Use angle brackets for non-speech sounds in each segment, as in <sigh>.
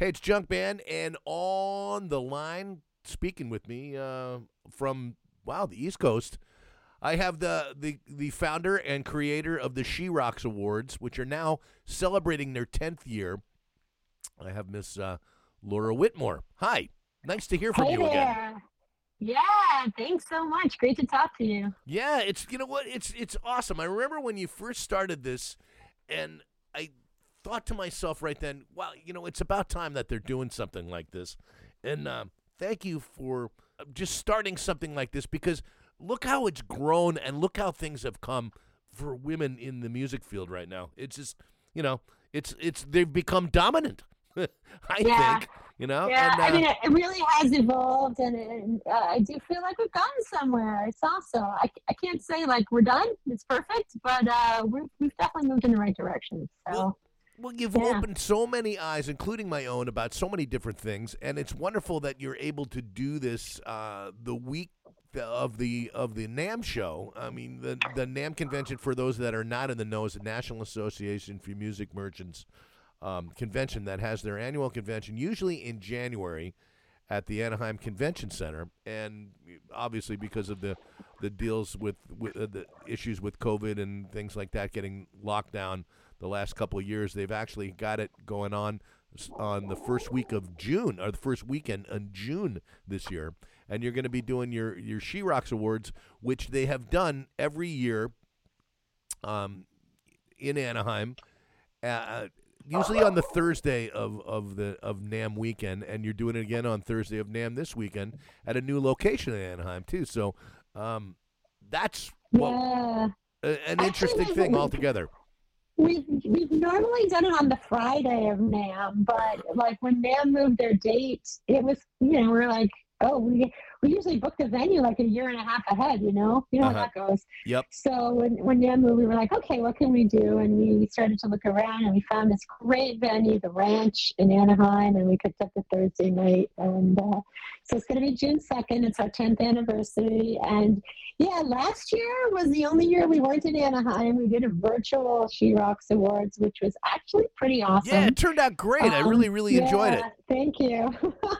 Hey, it's Junkman, and on the line, speaking with me uh, from wow the East Coast, I have the the the founder and creator of the She Rocks Awards, which are now celebrating their tenth year. I have Miss uh, Laura Whitmore. Hi, nice to hear from Hey you again. Yeah, thanks so much. Great to talk to you. Yeah, it's you know what it's it's awesome. I remember when you first started this, and thought to myself right then, well, you know, it's about time that they're doing something like this. And uh, thank you for uh, just starting something like this because look how it's grown and look how things have come for women in the music field right now. It's just you know, it's it's they've become dominant. <laughs> I Yeah. think you know. Yeah, and, uh, I mean, it, really has evolved, and, and uh, I do feel like we've gotten somewhere. It's awesome. I, I can't say like we're done. It's perfect, but uh, we're, we've definitely moved in the right direction. So Well, Well, you've Yeah. opened so many eyes, including my own, about so many different things, and it's wonderful that you're able to do this uh, the week of the of the NAMM show. I mean, the the NAMM convention for those that are not in the know is the National Association for Music Merchants um, convention that has their annual convention usually in January at the Anaheim Convention Center, and obviously because of the the deals with, with uh, the issues with COVID and things like that getting locked down the last couple of years, they've actually got it going on on the first week of June or the first weekend in June this year, and you're going to be doing your your She Rocks Awards, which they have done every year, um, in Anaheim. Uh, usually on the Thursday of, of the of NAMM weekend, and you're doing it again on Thursday of NAMM this weekend at a new location in Anaheim too. So um, that's well, yeah, a- an interesting thing altogether. We've we've normally done it on the Friday of NAMM, but like when NAMM moved their date, it was you know we're like, oh, we we usually book the venue like a year and a half ahead. You know, you know Uh-huh. how that goes. Yep. So when when moved, we were like, okay, what can we do? And we started to look around, and we found this great venue, the Ranch in Anaheim, and we picked up the Thursday night. And uh, so it's going to be June second. It's our tenth anniversary, and yeah, last year was the only year we weren't in Anaheim. We did a virtual She Rocks Awards, which was actually pretty awesome. Yeah, it turned out great. I Um, really, really enjoyed it. Thank you. <laughs>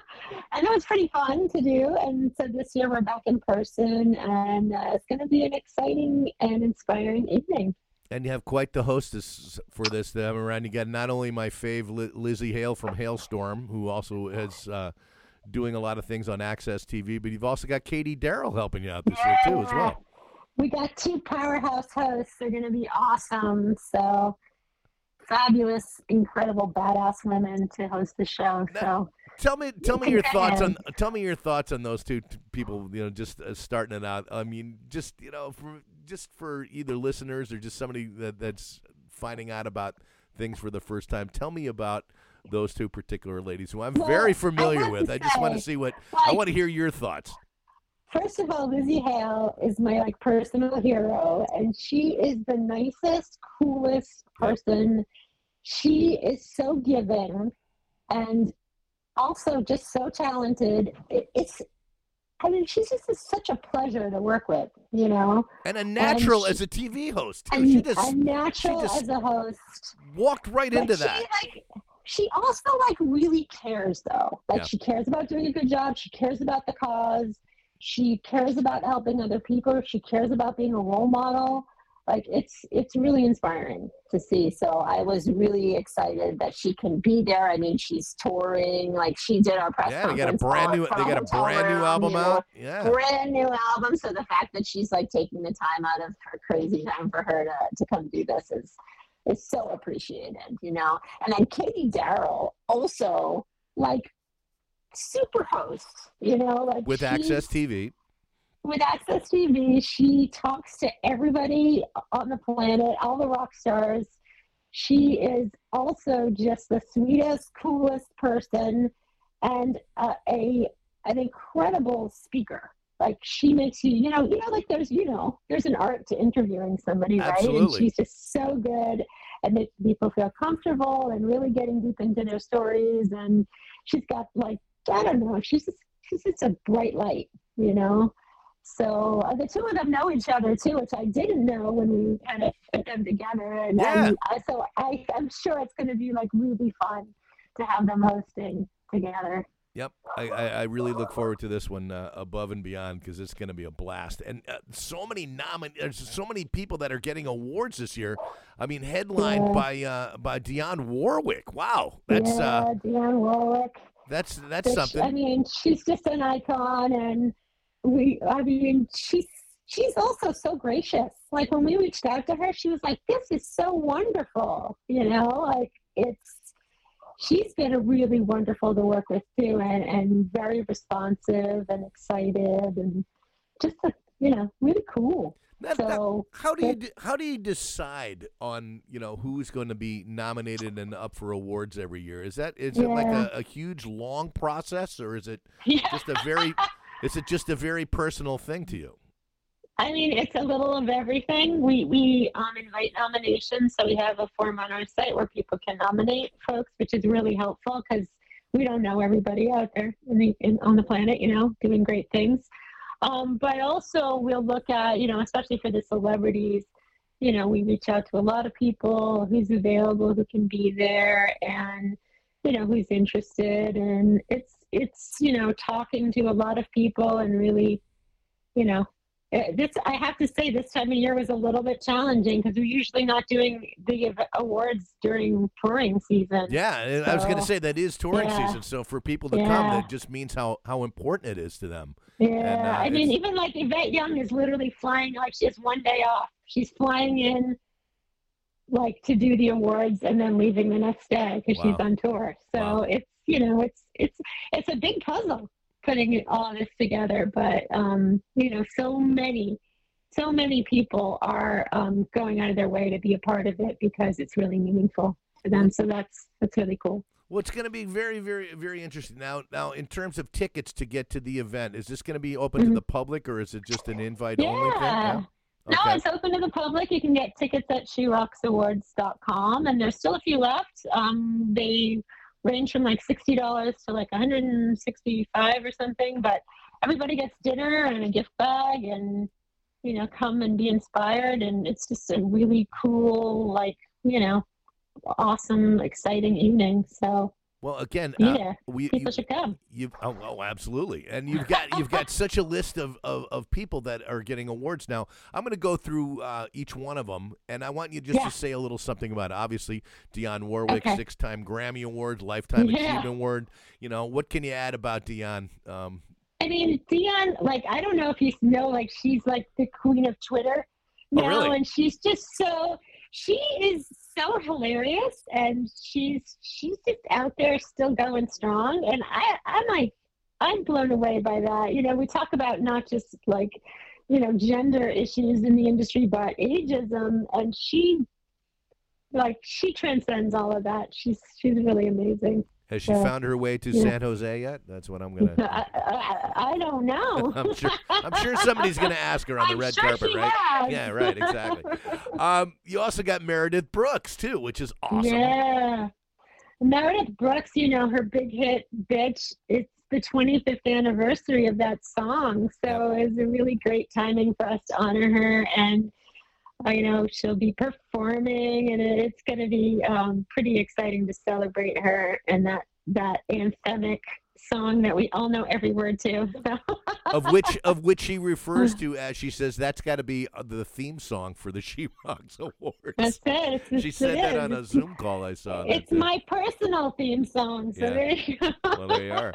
I know it's pretty fun to do. And so this year we're back in person, and uh, it's going to be an exciting and inspiring evening. And you have quite the hostess for this time around. You got not only my fave Li- Lzzy Hale from Halestorm, who also is uh, doing a lot of things on AXS TV, but you've also got Katie Daryl helping you out this year too, as well. We got two powerhouse hosts. They're going to be awesome. So fabulous, incredible, badass women to host the show. So Tell me, tell me your thoughts on. Tell me your thoughts on those two t- people. You know, just uh, starting it out. I mean, just you know, for just for either listeners or just somebody that that's finding out about things for the first time. Tell me about those two particular ladies who I'm Well, very familiar have with. to I just want to see what I want to hear your thoughts. First of all, Lzzy Hale is my like personal hero, and she is the nicest, coolest person. She is so giving, and also just so talented. It, it's, I mean, she's just a- such a pleasure to work with, you know. And a natural she- as a TV host too. And She just a natural just- as a host. walked right But into she, that. Like, she also like really cares though. Like Yeah. she cares about doing a good job. She cares about the cause. She cares about helping other people. She cares about being a role model. Like it's it's really inspiring to see. So I was really excited that she can be there. I mean, she's touring. Like she did our press Yeah, they got a brand new. They got a brand new album out. Yeah. brand new album. So the fact that she's like taking the time out of her crazy time for her to, to come do this is is so appreciated, you know. And then Katie Daryl also like super host, you know, like With she's- AXS TV. With AXS TV, she talks to everybody on the planet, all the rock stars. She is also just the sweetest, coolest person, and uh, a an incredible speaker. Like she makes you, you know, you know, like there's, you know, there's an art to interviewing somebody, right? And she's just so good at making people feel comfortable and really getting deep into their stories. And she's got like, I don't know, she's just, she's just a bright light, you know. So uh, the two of them know each other too, which I didn't know when we kind of put them together. And Yeah. um, I, so I, I'm sure it's going to be like really fun to have them hosting together. Yep, I, I, I really look forward to this one uh, above and beyond because it's going to be a blast. And uh, so many nomin- there's so many people that are getting awards this year. I mean, headlined Yeah. by uh, by Dionne Warwick. Wow, that's yeah, uh, Dionne Warwick. that's that's which, something. I mean, she's just an icon, and we. I mean, she's she's also so gracious. Like when we reached out to her, she was like, "This is so wonderful," you know. Like it's. She's been really wonderful to work with too, and, and very responsive and excited, and just a, you know really cool. Now, So how do you de- how do you decide on you know who's going to be nominated and up for awards every year? Is that is it like a, a huge long process or is it <laughs> yeah, just a very is it just a very personal thing to you? I mean, it's a little of everything. We we um, invite nominations, so we have a form on our site where people can nominate folks, which is really helpful because we don't know everybody out there in the in, on the planet, you know, doing great things. Um, but also, we'll look at, you know, especially for the celebrities, you know, we reach out to a lot of people who's available, who can be there, and you know, who's interested, and it's it's you know, talking to a lot of people and really, you know, uh, this I have to say this time of year was a little bit challenging because we're usually not doing the awards during touring season. Yeah, and I was going to say that is touring yeah. season. So for people to come, that just means how how important it is to them. Yeah, uh, I mean, even like Yvette Young is literally flying like she has one day off. She's flying in like to do the awards and then leaving the next day because Wow. she's on tour. So Wow. it's you know it's it's it's a big puzzle putting all this together. But um, you know, so many so many people are um, going out of their way to be a part of it because it's really meaningful to them. So that's that's really cool. Well, it's going to be very, very, very interesting. Now, now, in terms of tickets to get to the event, is this going to be open to Mhm. the public, or is it just an invite only thing? Yeah. No, Okay. it's open to the public. You can get tickets at sherocksawards.com, and there's still a few left. Um, they range from like sixty dollars to like 165 or something. But everybody gets dinner and a gift bag, and you know, come and be inspired. And it's just a really cool, like you know, awesome, exciting evening. So Well, again, uh, yeah, we you, people should come. you've oh, oh, absolutely, and you've got you've got such a list of, of, of people that are getting awards now. I'm going to go through uh, each one of them, and I want you just Yeah. to say a little something about it. Obviously, Dionne Warwick, Okay. six-time Grammy Award, Lifetime Yeah. Achievement Award. You know, what can you add about Dionne? Um, I mean, Dion, like, I don't know if you know, like, she's like the queen of Twitter Oh, now, really? and she's just so, she is so hilarious, and she's she's just out there still going strong, and I I'm like, I'm blown away by that. You know, we talk about not just like, you know, gender issues in the industry, but ageism, and she, like, she transcends all of that. She's she's really amazing. Has she Yeah. found her way to Yeah. San Jose yet? That's what I'm gonna. <laughs> I, I don't know. <laughs> I'm sure. I'm sure somebody's going to ask her on the <laughs> I'm red sure carpet, right? has. Yeah, right, exactly. Um, you also got Meredith Brooks too, which is awesome. Yeah. Meredith Brooks, you know, her big hit, Bitch, it's the 25th anniversary of that song. So it was a really great timing for us to honor her. And, you know, she'll be performing, and it's going to be um, pretty exciting to celebrate her and that, that anthemic song that we all know every word to. Of which of <laughs> which she refers to as she says that's got to be uh, the theme song for the <laughs> She Rocks Awards. That's it. It's, she said it that is. on a Zoom call I saw. It's my personal theme song. So Yeah. there you go. well, there you are.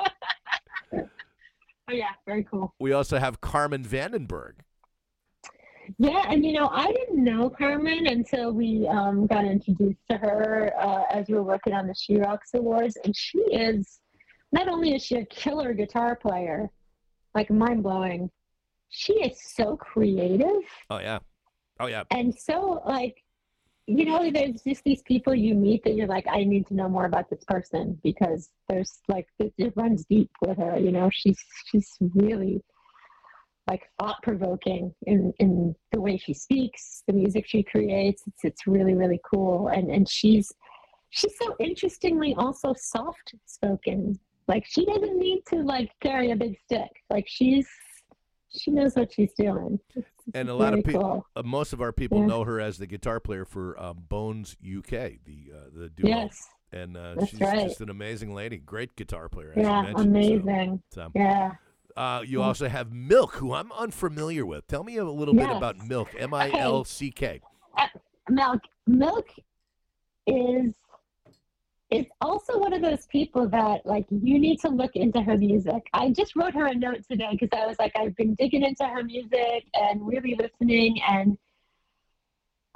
<laughs> Oh yeah, very cool. We also have Carmen Vandenberg. Yeah, and you know, I didn't know Carmen until we um, got introduced to her uh, as we were working on the She Rocks Awards, and she is not only is she a killer guitar player, like mind blowing, she is so creative. Oh yeah, oh yeah. and so like you know there's just these people you meet that you're like i need to know more about this person because there's like it, it runs deep with her you know? She's she's really like thought provoking in in the way she speaks the music she creates it's it's really really cool and and she's she's so interestingly also soft spoken like she doesn't need to like carry a big stick like she's she knows what she's doing It's- And a lot of people, cool. uh, most of our people Yeah. know her as the guitar player for um, Bones UK, the uh, the duo. Yes. and uh, she's right. just an amazing lady, great guitar player. Yeah, mentioned, so- amazing. So, Yeah. Uh, you Mm. also have MILCK, who I'm unfamiliar with. Tell me a little bit about MILCK. M I L C K. MILCK MILCK is is also one of those people that like you need to look into her music. I just wrote her a note today because I was like I've been digging into her music and really listening and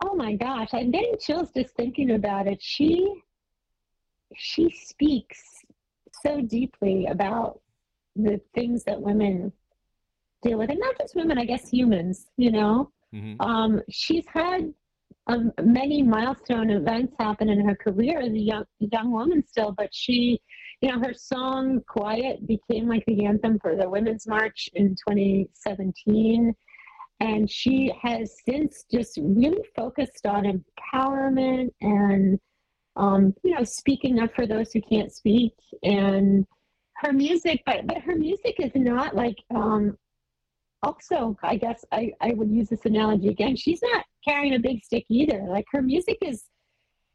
oh my gosh, I'm getting chills just thinking about it. She she speaks so deeply about the things that women deal with and not just women, I guess humans, you know. hmm Um, she's had um, many milestone events happen in her career as a young young woman still, but she, you know, her song "Quiet" became like the anthem for the Women's March in 2017, and she has since just really focused on empowerment and, um, you know, speaking up for those who can't speak and her music, but but her music is not like um, also, I guess I, I would use this analogy again. She's not carrying a big stick either. Like her music is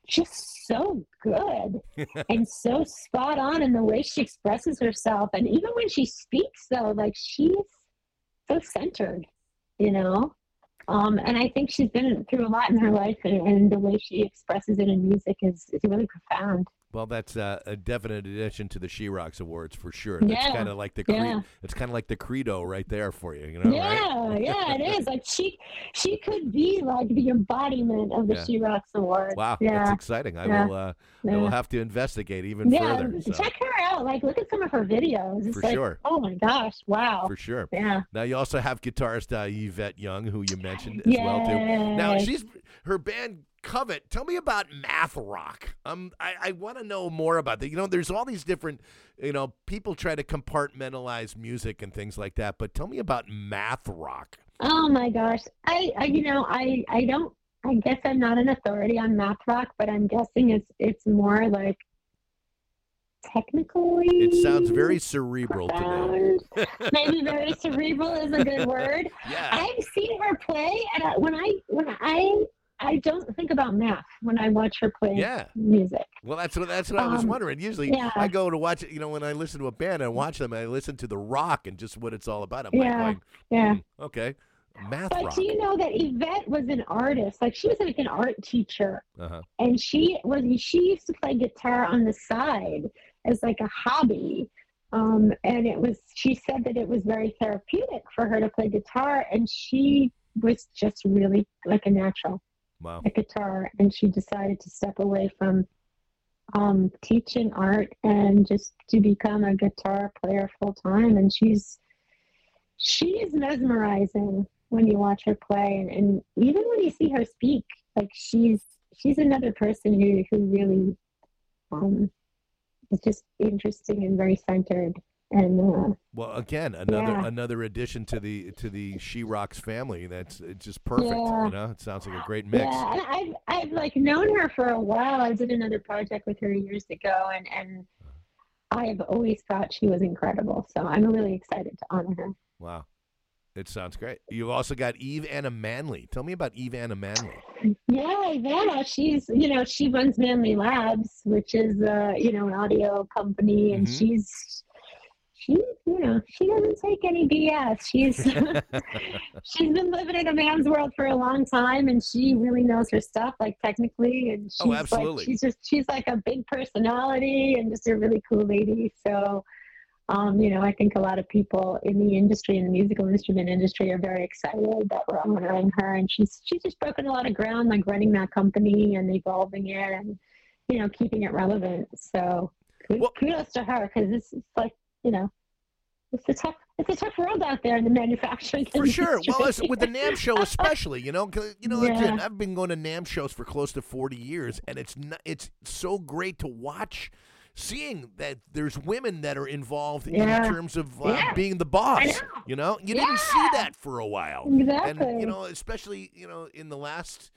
just so good <laughs> and so spot on in the way she expresses herself. And even when she speaks, though, like she's so centered, you know? Um, and I think she's been through a lot in her life, and, and the way she expresses it in music is, is really profound. Well, that's uh, a definite addition to the She Rocks Awards for sure. That's Yeah, kind of like the cre- yeah. it's kind of like the credo right there for you. You know, right? yeah, yeah, it is. Like she, she could be like the embodiment of the Yeah. She Rocks Award. Wow, yeah. that's exciting. I yeah, will. Uh, I will have to investigate even yeah, further. So, check her out. Like, look at some of her videos. It's For like, sure. oh my gosh, wow. for sure. yeah. Now you also have guitarist uh, Yvette Young, who you mentioned as well too. Now she's her band Covet. Tell me about math rock. Um, I, I want to know more about that. You know, there's all these different, you know, people try to compartmentalize music and things like that. But tell me about math rock. Oh my gosh. I, I, you know, I, I don't. I guess I'm not an authority on math rock, but I'm guessing it's it's more like technically. It sounds very cerebral to me. <laughs> Maybe very cerebral is a good word. <laughs> Yeah. I've seen her play, and when I when I I don't think about math when I watch her play Yeah. music. Well, that's what that's what I was Um, wondering. Usually, yeah. I go to watch it. You know, when I listen to a band, I watch them. I listen to the rock and just what it's all about. I'm Yeah. like, Yeah. going, okay, math But rock. do you know that Yvette was an artist? Like she was like an art teacher, Uh-huh. and she was she used to play guitar on the side as like a hobby. Um, and it was she said that it was very therapeutic for her to play guitar, and she was just really like a natural Wow. at guitar, and she decided to step away from um, teaching art and just to become a guitar player full time. And she's she is mesmerizing when you watch her play, and, and even when you see her speak, like she's she's another person who who really um, is just interesting and very centered. And uh, Well, again, another Yeah. another addition to the to the She Rocks family. That's it's just perfect. Yeah. You know, it sounds like a great mix. Yeah, and I've I've like known her for a while. I did another project with her years ago, and and I've always thought she was incredible. So I'm really excited to honor her. Wow, it sounds great. You've also got Eve Anna Manley. Tell me about Eve Anna Manley. Yeah, Eve Anna, she's you know she runs Manley Labs, which is uh you know an audio company, and Mhm. she's she you know she doesn't take any BS. She's <laughs> she's been living in a man's world for a long time and she really knows her stuff like technically and she's Oh, absolutely. like she's just she's like a big personality and just a really cool lady so um, you know i think a lot of people in the industry in the musical instrument industry are very excited that we're honoring her and she's she's just broken a lot of ground like running that company and evolving it and you know keeping it relevant so kudos, Well- kudos to her because this is like you know it's a tough it's a tough world out there in the manufacturing For sure. Well, with the NAMM show especially, you know, you know, Yeah. I've been going to NAMM shows for close to 40 years, and it's not, it's so great to watch, seeing that there's women that are involved Yeah. in terms of uh, Yeah. being the boss. know. You know, you didn't see that for a while, Exactly. and you know, especially you know, in the last.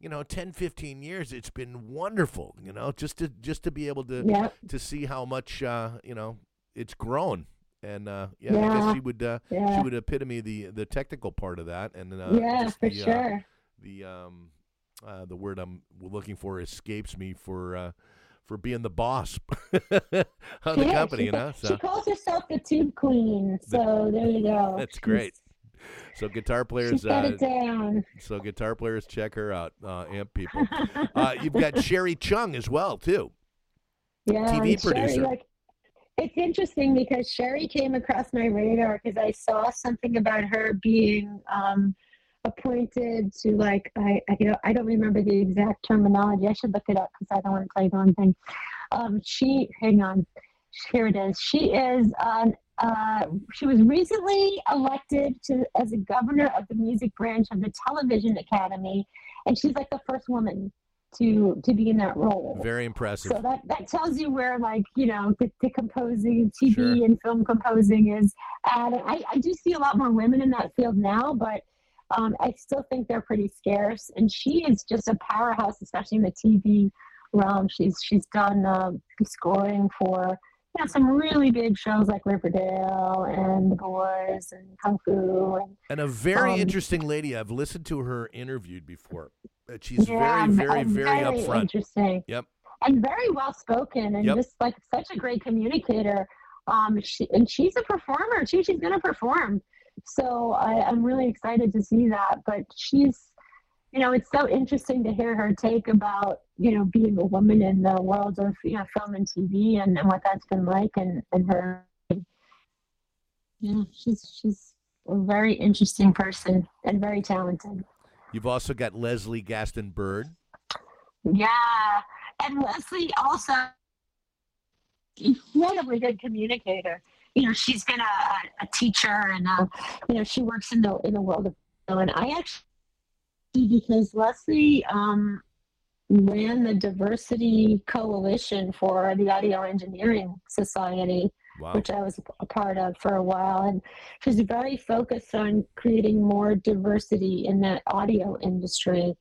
You know, 10, 15 years, it's been wonderful. You know, just to just to be able to to see how much uh, you know it's grown. And uh, yeah, I guess she would uh, she would epitome the the technical part of that, and uh, yeah, for the, uh, sure. the um, uh, the word I'm looking for escapes me for uh, for being the boss <laughs> of the Yeah, company, you know. She calls herself the Tube Queen. So there you go. <laughs> That's great. so guitar players, uh, it down. so guitar players, check her out, uh, amp people. <laughs> Uh, you've got Sherri Chung as well too. yeah, TV and Sherri, producer. like, it's interesting because Sherri came across my radar because I saw something about her being um, appointed to like I, I you know I don't remember the exact terminology. I should look it up because I don't want to you the wrong thing. Um, she hang on, here it is. She is um, uh, she was recently elected to as a governor of the music branch of the Television Academy, and she's like the first woman to to be in that role. Very impressive. So that, that tells you where, like, you know, the, the composing, TV Sure. and film composing is at. And I, I do see a lot more women in that field now, but um, I still think they're pretty scarce. And she is just a powerhouse, especially in the TV realm. She's she's done um scoring for know some really big shows like Riverdale and The Boys and Kung Fu and And a very Um, interesting lady. I've listened to her interviewed before. Uh, She's yeah, very, very, very very upfront. Interesting. Yep. And very well spoken, and Yep. just like such a great communicator. Um, she, and she's a performer too. She's going to perform. So I, I'm really excited to see that. But she's, you know, it's so interesting to hear her take about, you know, being a woman in the world of, you know, film and TV and, and what that's been like and, and her. Yeah, she's, she's a very interesting person and very talented. You've also got Leslie Gaston Bird. Yeah, and Leslie also incredibly good communicator. You know, she's been a, a teacher, and uh, you know, she works in the in the world of and I actually because Leslie um, ran the diversity coalition for the Audio Engineering Society Wow. which I was a part of for a while. And she's very focused on creating more diversity in that audio industry.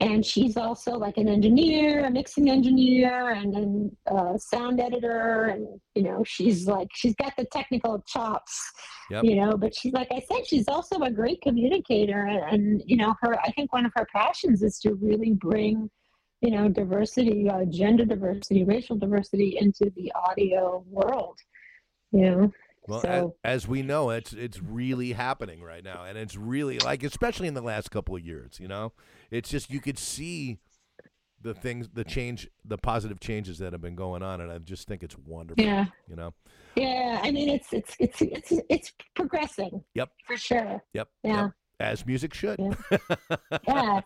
And she's also like an engineer, a mixing engineer, and a uh, sound editor. And, you know, she's like, she's got the technical chops, Yep. you know, but she's, like I said, she's also a great communicator. And, and, you know, her, I think one of her passions is to really bring, you know, diversity, uh, gender diversity, racial diversity into the audio world you know Well, so- as, we know, it's it's really happening right now, and it's really like, especially in the last couple of years. You know, it's just you could see the things, the change, the positive changes that have been going on, and I just think it's wonderful. yeah You know. yeah i mean it's it's it's it's it's progressing Yep. for sure Yep. yeah Yep. As music should. <laughs> yes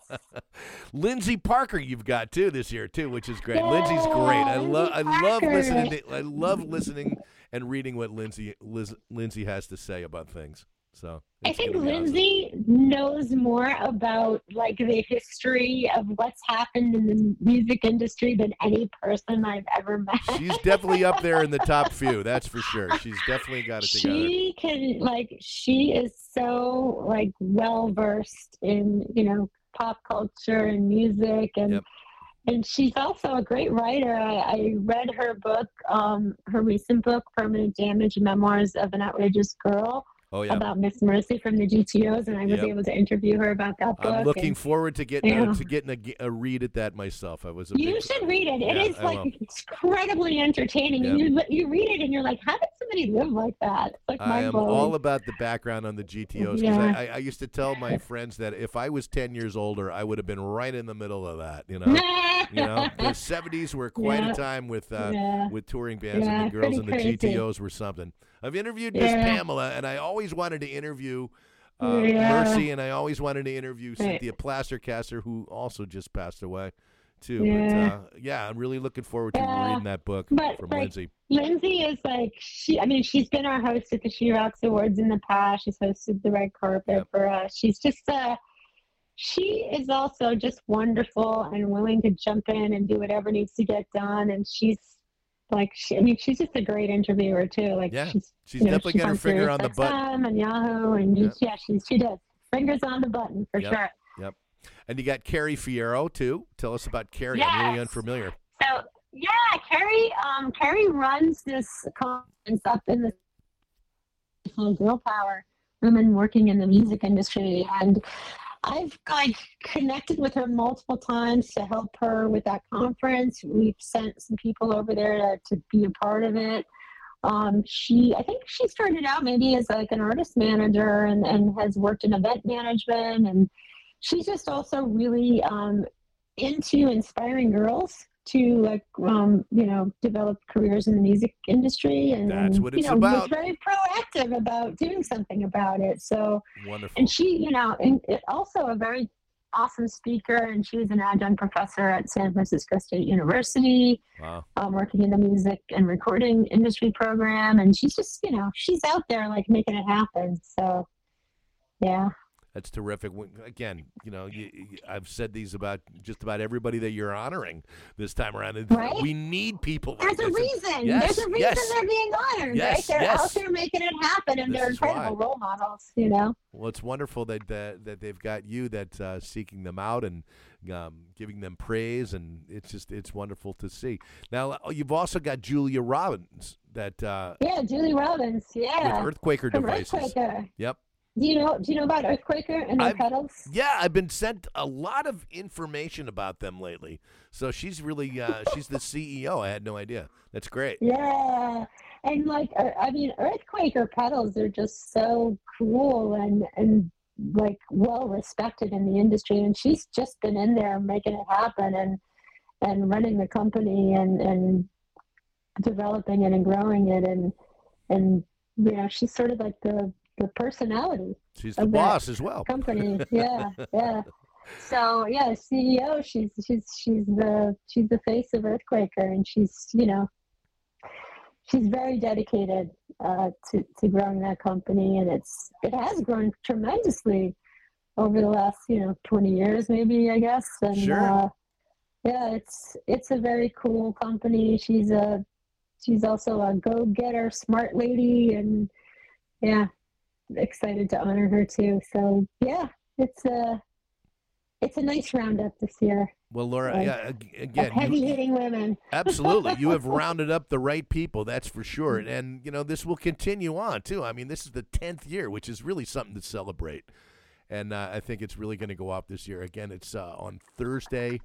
Lyndsey Parker, you've got too this year too, which is great. Lyndsey's great. I love I love listening to I love listening and reading what Lyndsey Liz, Lyndsey has to say about things. So I think gonna awesome. Lyndsey knows more about like the history of what's happened in the music industry than any person I've ever met. She's definitely up there in the <laughs> top few. That's for sure. She's definitely got it together. she can like she is so like well versed in you know pop culture and music and Yep. And she's also a great writer. I, I read her book um her recent book permanent damage memoirs of an outrageous girl Oh yeah. about miss mercy from the gtos and i was Yep. able to interview her about that book I'm looking and forward to getting a, Yeah. to getting a, a read at that myself. I was a you big, should read it. It Yeah, is I like will. incredibly entertaining, Yep. you you read it and you're like, "How did somebody live like that?" It's like I am blowing. all about the background on the GTOs because. I, I, I used to tell my friends that if I was 10 years older, I would have been right in the middle of that. You know, <laughs> you know, the 70s were quite a time with uh, with touring bands, and the girls in the crazy. GTOs were something. I've interviewed Miss Yeah. Pamela, and I always wanted to interview uh, Yeah. Mercy, and I always wanted to interview. Cynthia Plastercaster, who also just passed away. Too, Yeah. but uh, yeah, I'm really looking forward to Yeah. reading that book But, from like, Lyndsey. Lyndsey is like she. I mean, she's been our host at the She Rocks Awards in the past. She's hosted the red carpet Yep. for us. She's just uh She is also just wonderful and willing to jump in and do whatever needs to get done. And she's like, she, I mean, she's just a great interviewer too. Like, Yeah. she's She's you know, definitely she's got her finger on the button. And Yahoo, and Yep. yeah, she's she does fingers on the button for Yep. sure. Yep. And you got Carrie Fierro too. Tell us about Carrie. I'm really unfamiliar. So yeah, Carrie, um, Carrie runs this conference up in the Girl Power, Women Working in the Music Industry, and I've like connected with her multiple times to help her with that conference. We've sent some people over there to, to be a part of it. Um, she, I think she started out maybe as like an artist manager and, and has worked in event management. And she's just also really um, into inspiring girls to like um, you know develop careers in the music industry and That's what it's you know about. was very proactive about doing something about it so Wonderful. and she you know and also a very awesome speaker and she was an adjunct professor at san francisco state university Wow. um, working in the music and recording industry program and she's just you know she's out there like making it happen so yeah That's terrific. Again, you know, you, you- I've said these about just about everybody that you're honoring this time around. Right? We need people like There's a. Reason. Yes, There's a reason yes. they're being honored, Yes, right? They're yes. out there making it happen, and This they're is why. incredible role models. You know. Well, it's wonderful that that, that they've got you that's uh, seeking them out and um, giving them praise, and it's just it's wonderful to see. Now uh, you've also got Julia Robbins that uh, Yeah, Julie Robbins. Yeah, Earthquaker devices. Earthquaker. Yep. Do you know? Do you know about Earthquaker and their I've- pedals? Yeah, I've been sent a lot of information about them lately. So she's really uh, she's the CEO. I had no idea. That's great. Yeah, and like uh, I mean, Earthquaker pedals are just so cool and and like well respected in the industry. And she's just been in there making it happen and and running the company and and developing it and growing it and and you know she's sort of like the the personality She's the boss as well. company. <laughs> yeah, yeah. So yeah, CEO. She's she's she's the she's the face of Earthquaker, and she's you know she's very dedicated uh, to to growing that company, and it's it has grown tremendously over the last you know twenty years, maybe I guess. And Sure. uh, yeah, it's it's a very cool company. She's a she's also a go getter, smart lady, and yeah, excited to honor her too. So yeah, it's a it's a nice roundup this year Well, Laura, yeah, again, heavy hitting women. <laughs> absolutely, you have rounded up the right people. That's for sure. And you know, this will continue on too. I mean, this is the tenth year, which is really something to celebrate. And uh, I think it's really going to go off this year. Again, it's uh, on Thursday,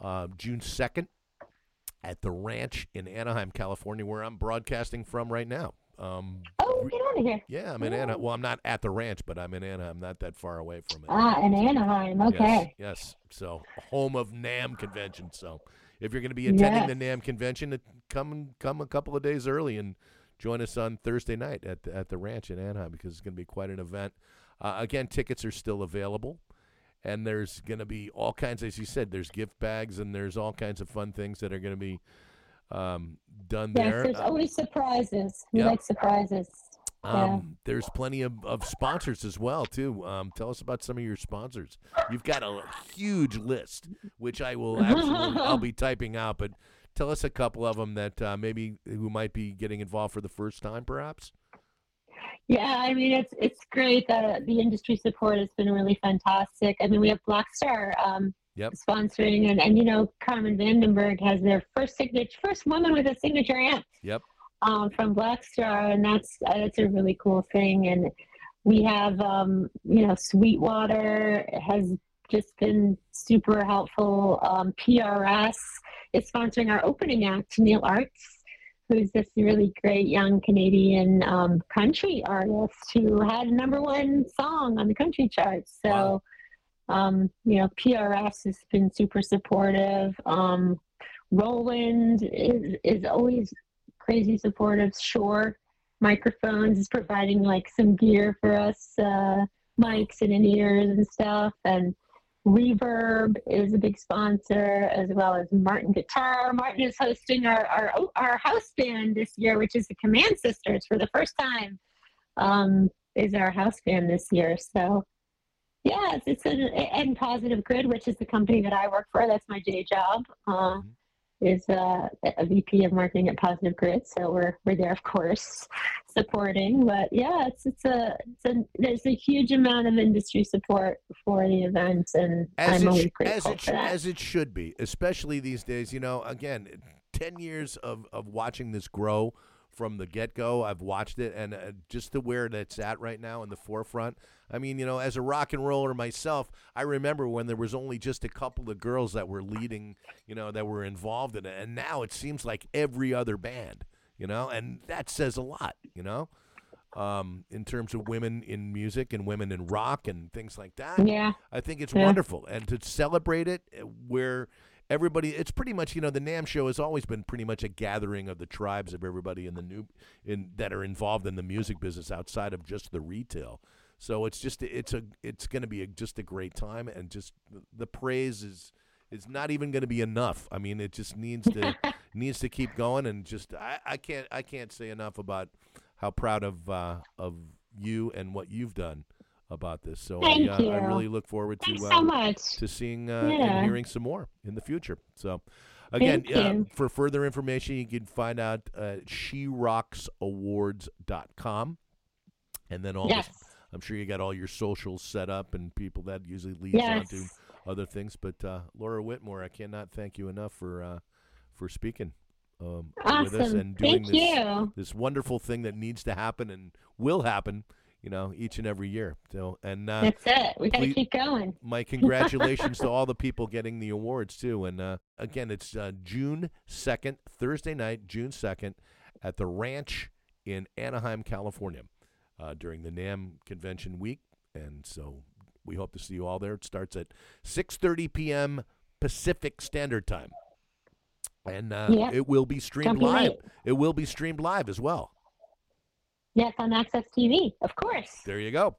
uh, June second, at the ranch in Anaheim, California, where I'm broadcasting from right now. Um, Oh, get out of here! yeah, I'm in Oh. Anaheim. Well, I'm not at the ranch, but I'm in Anaheim, I'm not that far away from it. Ah, in Anaheim. Okay. Yes, yes. So home of NAMM convention. So if you're going to be attending the NAMM convention, come come a couple of days early and join us on Thursday night at the, at the ranch in Anaheim because it's going to be quite an event. Uh, again, tickets are still available, and there's going to be all kinds. As you said, there's gift bags and there's all kinds of fun things that are going to be um, done Yes, there. there's always surprises. We Yep. like surprises. Yeah. um, There's plenty of, of sponsors as well too. Um, tell us about some of your sponsors. You've got a huge list, which I will absolutely I'll be <laughs> typing out. But tell us a couple of them that uh, maybe who might be getting involved for the first time, perhaps. Yeah, I mean it's it's great that the industry support has been really fantastic. I mean we have Blackstar um, Yep. sponsoring, and and you know Carmen Vandenberg has their first signature, first woman with a signature amp Yep. Um, from Blackstar, and that's uh, that's a really cool thing. And we have um, you know Sweetwater has just been super helpful. Um, PRS is sponsoring our opening act, Neil Arts who's this really great young Canadian um, country artist who had a number one song on the country charts. So, um, you know, PRS has been super supportive. Um, Roland is, is always crazy supportive. Shure Microphones is providing like some gear for us, uh, mics and in ears and stuff. And Reverb is a big sponsor, as well as Martin Guitar. Martin is hosting our our, our house band this year, which is the Command Sisters for the first time. Um, is our house band this year. So, yeah, it's, an and Positive Grid, which is the company that I work for. That's my day job. Uh, Mhm. Is uh, a VP of marketing at Positive Grid. So we're we're there, of course, <laughs> supporting. But yeah, it's it's a it's a there's a huge amount of industry support for the event, and As I'm it, always grateful as it for that. as it should be, especially these days. You know, again, ten years of of watching this grow from the get go. I've watched it, and uh, just to where that's at right now in the forefront. I mean, you know, as a rock and roller myself, I remember when there was only just a couple of girls that were leading, you know, that were involved in it, and now it seems like every other band, you know, and that says a lot, you know. Um, in terms of women in music and women in rock and things like that, Yeah. I think it's Yeah. wonderful, and to celebrate it uh, where everybody, it's pretty much you know the NAMM show has always been pretty much a gathering of the tribes of everybody in the new in that are involved in the music business outside of just the retail. So it's just it's a it's going to be a, just a great time, and just the praise is is not even going to be enough. I mean, it just needs to <laughs> needs to keep going, and just I, I can't I can't say enough about how proud of uh, of you and what you've done about this. So Thank I, uh, I really look forward to uh, so much. to seeing uh, and hearing some more in the future. So, again, uh, for further information, you can find out at sherocksawards.com. And then all Yes. this, I'm sure you got all your socials set up and people that usually leads Yes. on to other things. But uh, Laura Whitmore, I cannot thank you enough for uh, for speaking um, with us and doing Thank this you. this wonderful thing that needs to happen and will happen, you know, each and every year. So, and uh, That's it. We got to keep going. my <laughs> congratulations to all the people getting the awards too. And uh, again, it's uh, June second, Thursday night, June second, at the Ranch in Anaheim, California, uh, during the NAMM Convention Week. And so we hope to see you all there. It starts at six thirty p.m. Pacific Standard Time, and uh, it will be streamed Don't live. It will be streamed live as well. Yes, on AXS TV, of course. There you go.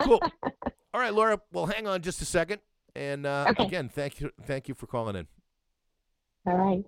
Cool. <laughs> All right, Laura. Well, hang on just a second. And uh, Okay. again, thank you, thank you for calling in. All right.